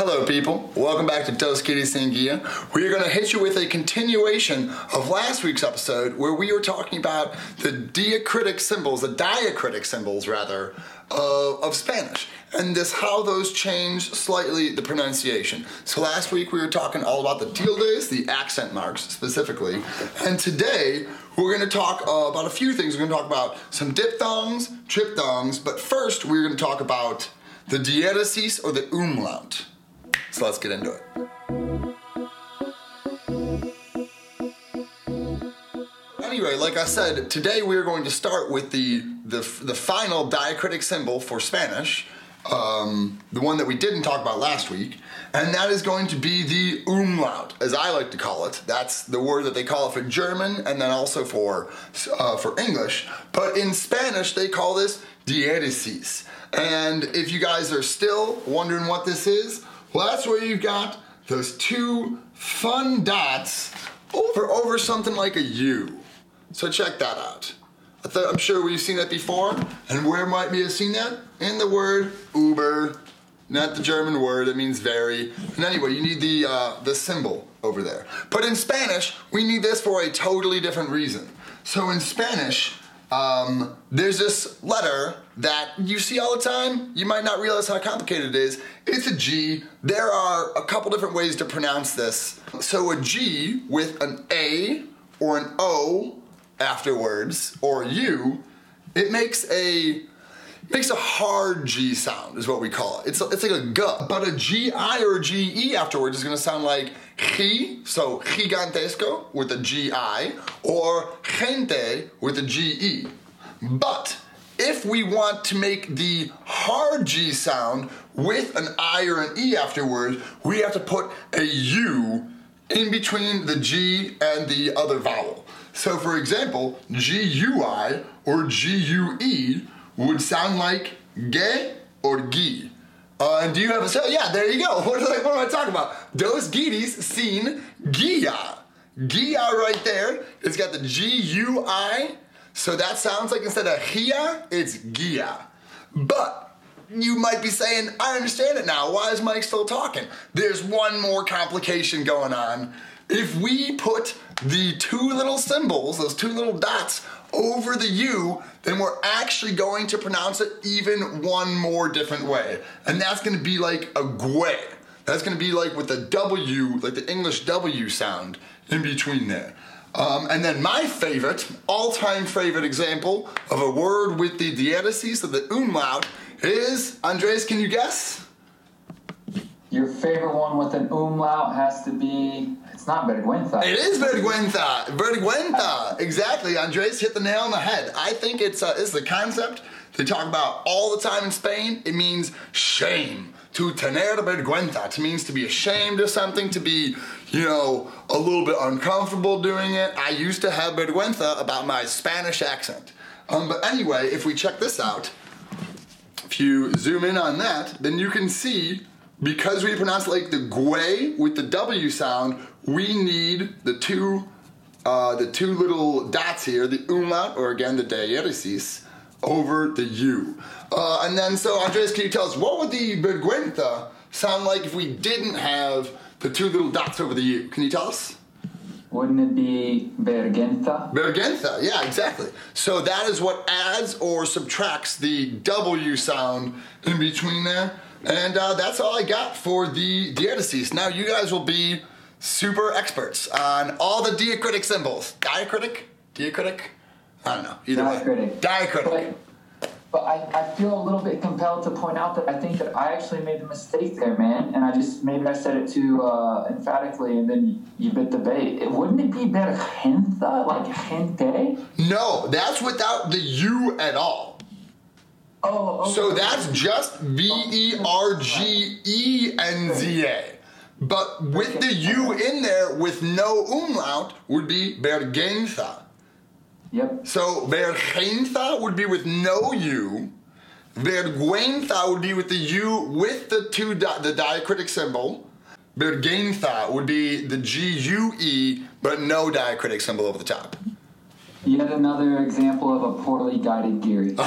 Hello, people. Welcome back to Dos Guiris Sin Guia. We are going to hit you with a continuation of last week's episode where we were talking about the diacritic symbols, the diacritic symbols, rather, of, of Spanish, and this how those change slightly the pronunciation. So last week we were talking all about the tildes, the accent marks specifically, and today we're going to talk uh, about a few things. We're going to talk about some diphthongs, triphthongs, but first we're going to talk about the diaeresis or the umlaut. So let's get into it. Anyway, like I said, today we are going to start with the the, the final diacritic symbol for Spanish, um, the one that we didn't talk about last week, and that is going to be the umlaut, as I like to call it. That's the word that they call it for German, and then also for uh, for English. But in Spanish, they call this diaeresis. And if you guys are still wondering what this is, well, that's where you've got those two fun dots over over something like a U. So check that out. I am sure we've seen that before. And where might we have seen that? In the word Uber, not the German word. It means very. And anyway, you need the uh, the symbol over there. But in Spanish, we need this for a totally different reason. So in Spanish, um, there's this letter that you see all the time. You might not realize how complicated it is. It's a G. There are a couple different ways to pronounce this. So a G with an A or an O afterwards, or U, it makes a makes a hard G sound, is what we call it. It's, it's like a G. But a GI or a GE afterwards is gonna sound like G, so gigantesco with a GI, or gente with a GE. But if we want to make the hard G sound with an I or an E afterwards, we have to put a U in between the G and the other vowel. So for example, G-U-I or G-U-E would sound like ge or gi. Uh, and do you have a, so yeah, there you go. What, what am I talking about? Dos guiris sin guia. Gia right there. It's got the G-U-I. So that sounds like instead of gia, it's gia. But you might be saying, I understand it now. Why is Mike still talking? There's one more complication going on. If we put the two little symbols, those two little dots, over the U, then we're actually going to pronounce it even one more different way. And that's gonna be like a gue. That's gonna be like with the W, like the English W sound in between there. Um, and then my favorite, all-time favorite example of a word with the diathesis of the umlaut is, Andres, can you guess? Your favorite one with an umlaut has to be not vergüenza. It is vergüenza. Vergüenza. Exactly. Andres hit the nail on the head. I think it's uh, it's the concept they talk about all the time in Spain. It means shame. To tener vergüenza. It means to be ashamed of something, to be, you know, a little bit uncomfortable doing it. I used to have vergüenza about my Spanish accent. Um, but anyway, if we check this out, if you zoom in on that, then you can see because we pronounce it like the gue with the W sound, we need the two uh, the two little dots here, the umlaut, or again the diathesis, over the U. Uh, and then, so Andres, can you tell us what would the vergüenza sound like if we didn't have the two little dots over the U? Can you tell us? Wouldn't it be vergüenza? Vergüenza, yeah, exactly. So that is what adds or subtracts the W sound in between there. And uh, that's all I got for the diathesis. Now you guys will be super experts on all the diacritic symbols. Diacritic? Diacritic? I don't know. Either diacritic. way. Diacritic. But, but I, I feel a little bit compelled to point out that I think that I actually made a mistake there, man. And I just, maybe I said it too uh, emphatically and then you bit the bait. It, wouldn't it be vergüenza, like gente? No, that's without the U at all. Oh, okay. So that's just V E R G E N Z A. But with the U in there with no umlaut would be vergüenza. Yep. So vergüenza would be with no U. Vergüenza would be with the U with the two di- the diacritic symbol. Vergüenza would be the G U E but no diacritic symbol over the top. Yet another example of a poorly guided guiri.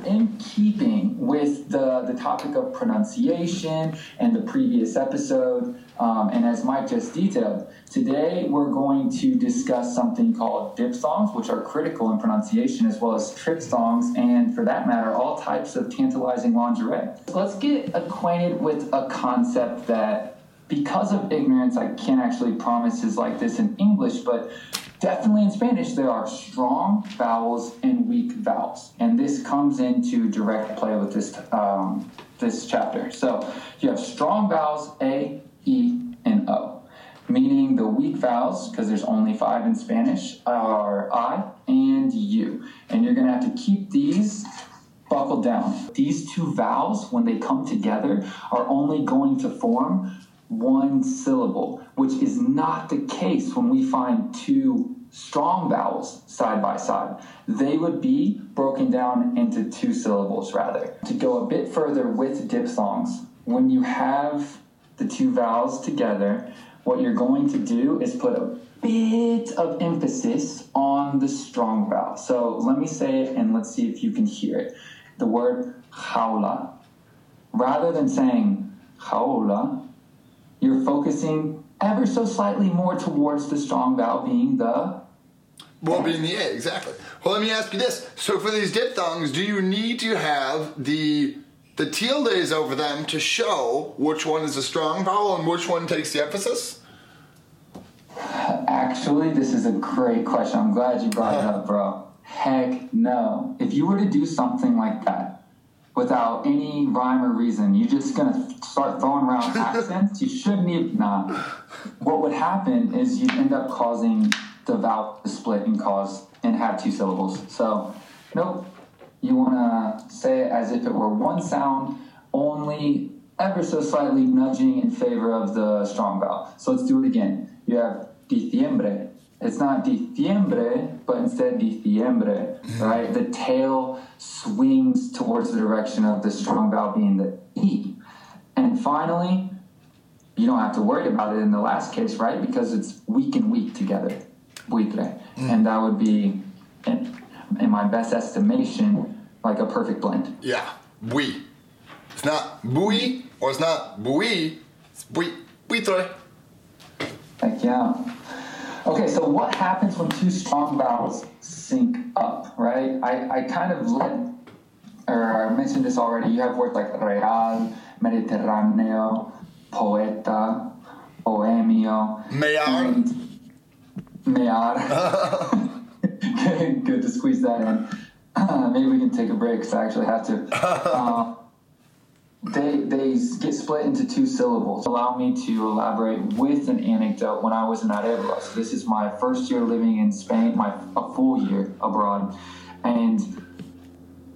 In keeping with the, the topic of pronunciation and the previous episode, um, and as Mike just detailed, today we're going to discuss something called diphthongs, which are critical in pronunciation, as well as triphthongs, and for that matter, all types of tantalizing lingerie. Let's get acquainted with a concept that, because of ignorance, I can't actually promise is like this in English, but Definitely in Spanish, there are strong vowels and weak vowels, and this comes into direct play with this um, this chapter. So you have strong vowels A, E, and O, meaning the weak vowels, because there's only five in Spanish, are I and U, and you're going to have to keep these buckled down. These two vowels, when they come together, are only going to form one syllable, which is not the case when we find two strong vowels side by side. They would be broken down into two syllables rather. To go a bit further with diphthongs, when you have the two vowels together, what you're going to do is put a bit of emphasis on the strong vowel. So let me say it and let's see if you can hear it. The word jaula. Rather than saying jaula, you're focusing ever so slightly more towards the strong vowel being the well, being the A, exactly. Well, let me ask you this. So, for these diphthongs, do you need to have the the tildes over them to show which one is a strong vowel and which one takes the emphasis? Actually, this is a great question. I'm glad you brought it up, bro. Heck no. If you were to do something like that, without any rhyme or reason. You're just gonna start throwing around accents. You shouldn't even. Nah. What would happen is you'd end up causing the vowel to split and cause and have two syllables. So, nope. You wanna say it as if it were one sound, only ever so slightly nudging in favor of the strong vowel. So let's do it again. You have diciembre. It's not diciembre, but instead diciembre, mm-hmm. right? The tail swings towards the direction of the strong vowel being the E. And finally, you don't have to worry about it in the last case, right? Because it's weak and weak together, buitre. Mm. And that would be, in, in, my best estimation, like a perfect blend. Yeah, bui. It's not bui or it's not bui, it's bui, buitre. Heck yeah. Okay, so what happens when two strong vowels sync up, right? I, I kind of let, or I mentioned this already, you have words like real, mediterraneo, poeta, bohemio. Mayar. Mayar. okay, good to squeeze that in. Uh, maybe we can take a break because I actually have to. Uh, they they get split into two syllables. Allow me to elaborate with an anecdote when I was in Arevalo. So this is my first year living in Spain, my a full year abroad, and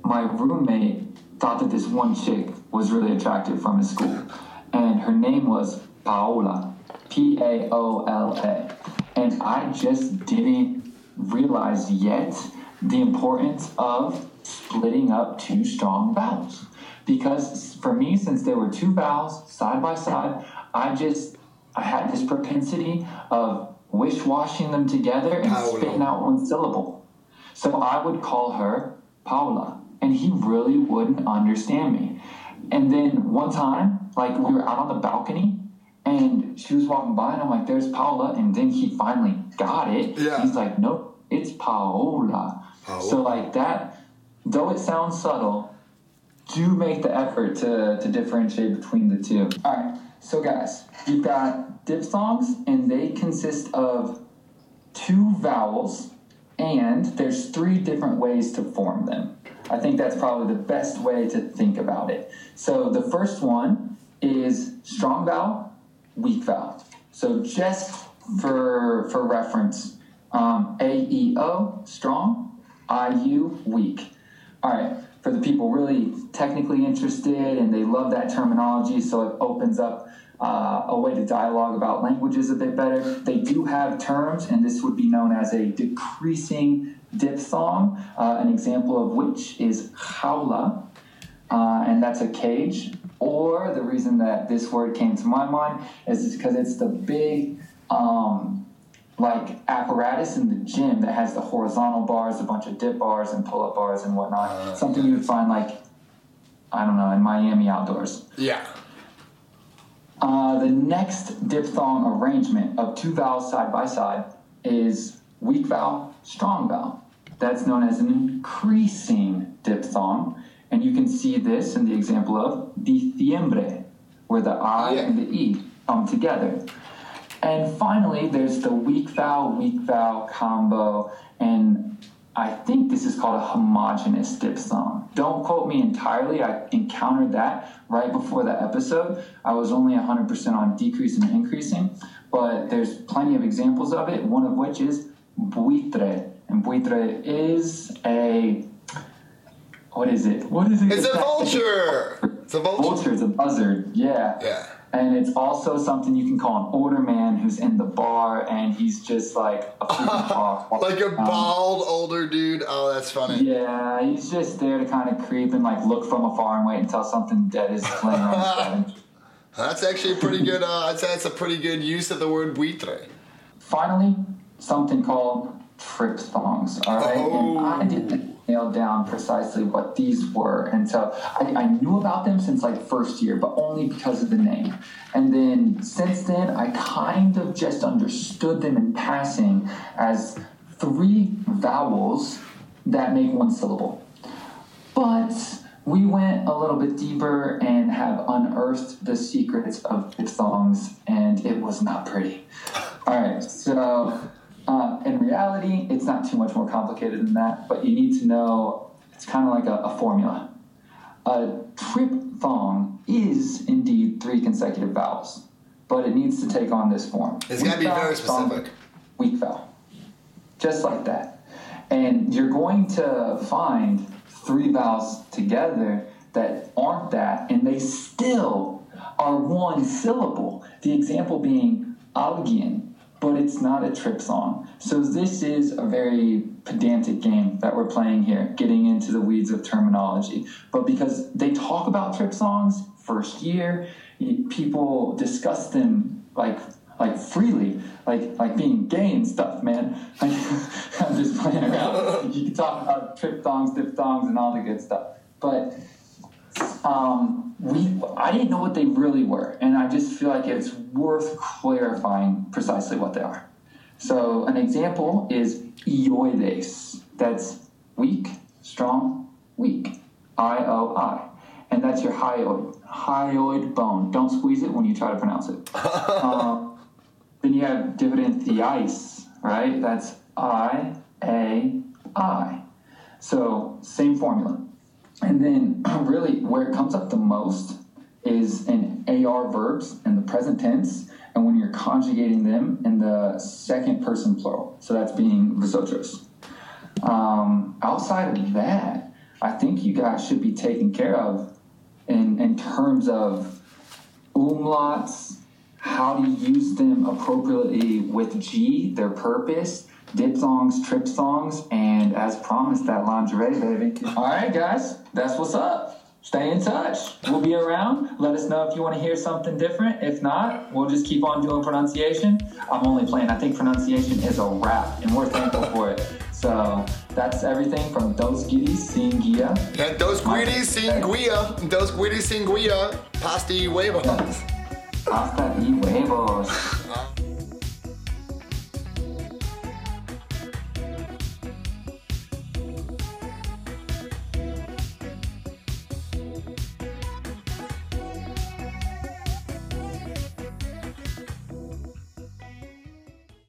my roommate thought that this one chick was really attractive from his school, and her name was Paola, P A O L A, and I just didn't realize yet the importance of splitting up two strong vowels because for me, since there were two vowels side by side, I just I had this propensity of wish washing them together and Paolo. spitting out one syllable. So I would call her Paula, and he really wouldn't understand me. And then one time, like we were out on the balcony, and she was walking by, and I'm like, "There's Paula," and then he finally got it. Yeah. He's like, "Nope, it's Paola." Paola. So like that, though it sounds subtle, do make the effort to, to differentiate between the two. All right, so guys, you've got diphthongs, and they consist of two vowels, and there's three different ways to form them. I think that's probably the best way to think about it. So the first one is strong vowel, weak vowel. So just for for reference, um, A E O strong, I U weak. All right for the people really technically interested and they love that terminology, so it opens up uh, a way to dialogue about languages a bit better. They do have terms, and this would be known as a decreasing diphthong, uh, an example of which is jaula, uh, and that's a cage. Or the reason that this word came to my mind is because it's the big um, like apparatus in the gym that has the horizontal bars, a bunch of dip bars and pull up bars and whatnot. Uh, Something you would find like I don't know in Miami outdoors. Yeah. Uh, the next diphthong arrangement of two vowels side by side is weak vowel, strong vowel. That's known as an increasing diphthong. And you can see this in the example of diciembre, where the I Yeah. and the E come together. And finally, there's the weak vowel, weak vowel combo. And I think this is called a homogenous diphthong. Don't quote me entirely. I encountered that right before the episode. I was only 100% on decreasing and increasing, but there's plenty of examples of it, one of which is buitre. And buitre is a. What is it? What is it? It's a vulture. It's a vulture. Vulture is a buzzard, yeah. Yeah. And it's also something you can call an older man who's in the bar and he's just like a. Like a Um, bald older dude. Oh, that's funny. Yeah, he's just there to kind of creep and like look from afar and wait until something dead is laying on. That's actually a pretty good. Uh, I'd say that's a pretty good use of the word buitre. Finally, something called triphthongs. All right, Oh. And nail down precisely what these were, and so I, I knew about them since like first year, but only because of the name. And then since then, I kind of just understood them in passing as three vowels that make one syllable. But we went a little bit deeper and have unearthed the secrets of diphthongs, and it was not pretty. All right, so in reality, it's not too much more complicated than that, but you need to know it's kind of like a, a formula. A triphthong is indeed three consecutive vowels, but it needs to take on this form. It's gotta be vowel, very specific. Weak vowel just like that. And you're going to find three vowels together that aren't that, and they still are one syllable. The example being algian, but it's not a triphthong. So this is a very pedantic game that we're playing here, getting into the weeds of terminology. But because they talk about triphthongs first year, people discuss them like like freely, like like being gay and stuff, man. I'm just playing around. You can talk about triphthongs, diphthongs, and all the good stuff. But um, we I didn't know what they really were, and I just feel like it's worth clarifying precisely what they are. So an example is hioides. That's weak, strong, weak. I O I. And that's your hyoid, hyoid bone. Don't squeeze it when you try to pronounce it. um, then you have dividend theis, right? That's I, A, I. So same formula. And then really where it comes up the most is in AR verbs in the present tense and when you're conjugating them in the second person plural. So that's being vosotros. Um, outside of that, I think you guys should be taken care of in, in terms of umlauts, how to use them appropriately with G, their purpose, diphthongs, songs, and as promised, that lingerie, baby. All right, guys, that's what's up. Stay in touch. We'll be around. Let us know if you want to hear something different. If not, we'll just keep on doing pronunciation. I'm only playing. I think pronunciation is a wrap, and we're thankful for it. So that's everything from Dos Guiris, Sin Guia. And dos guiris sin guia. Dos guiris sin guia. Pasti huevos. Hasta y huevos.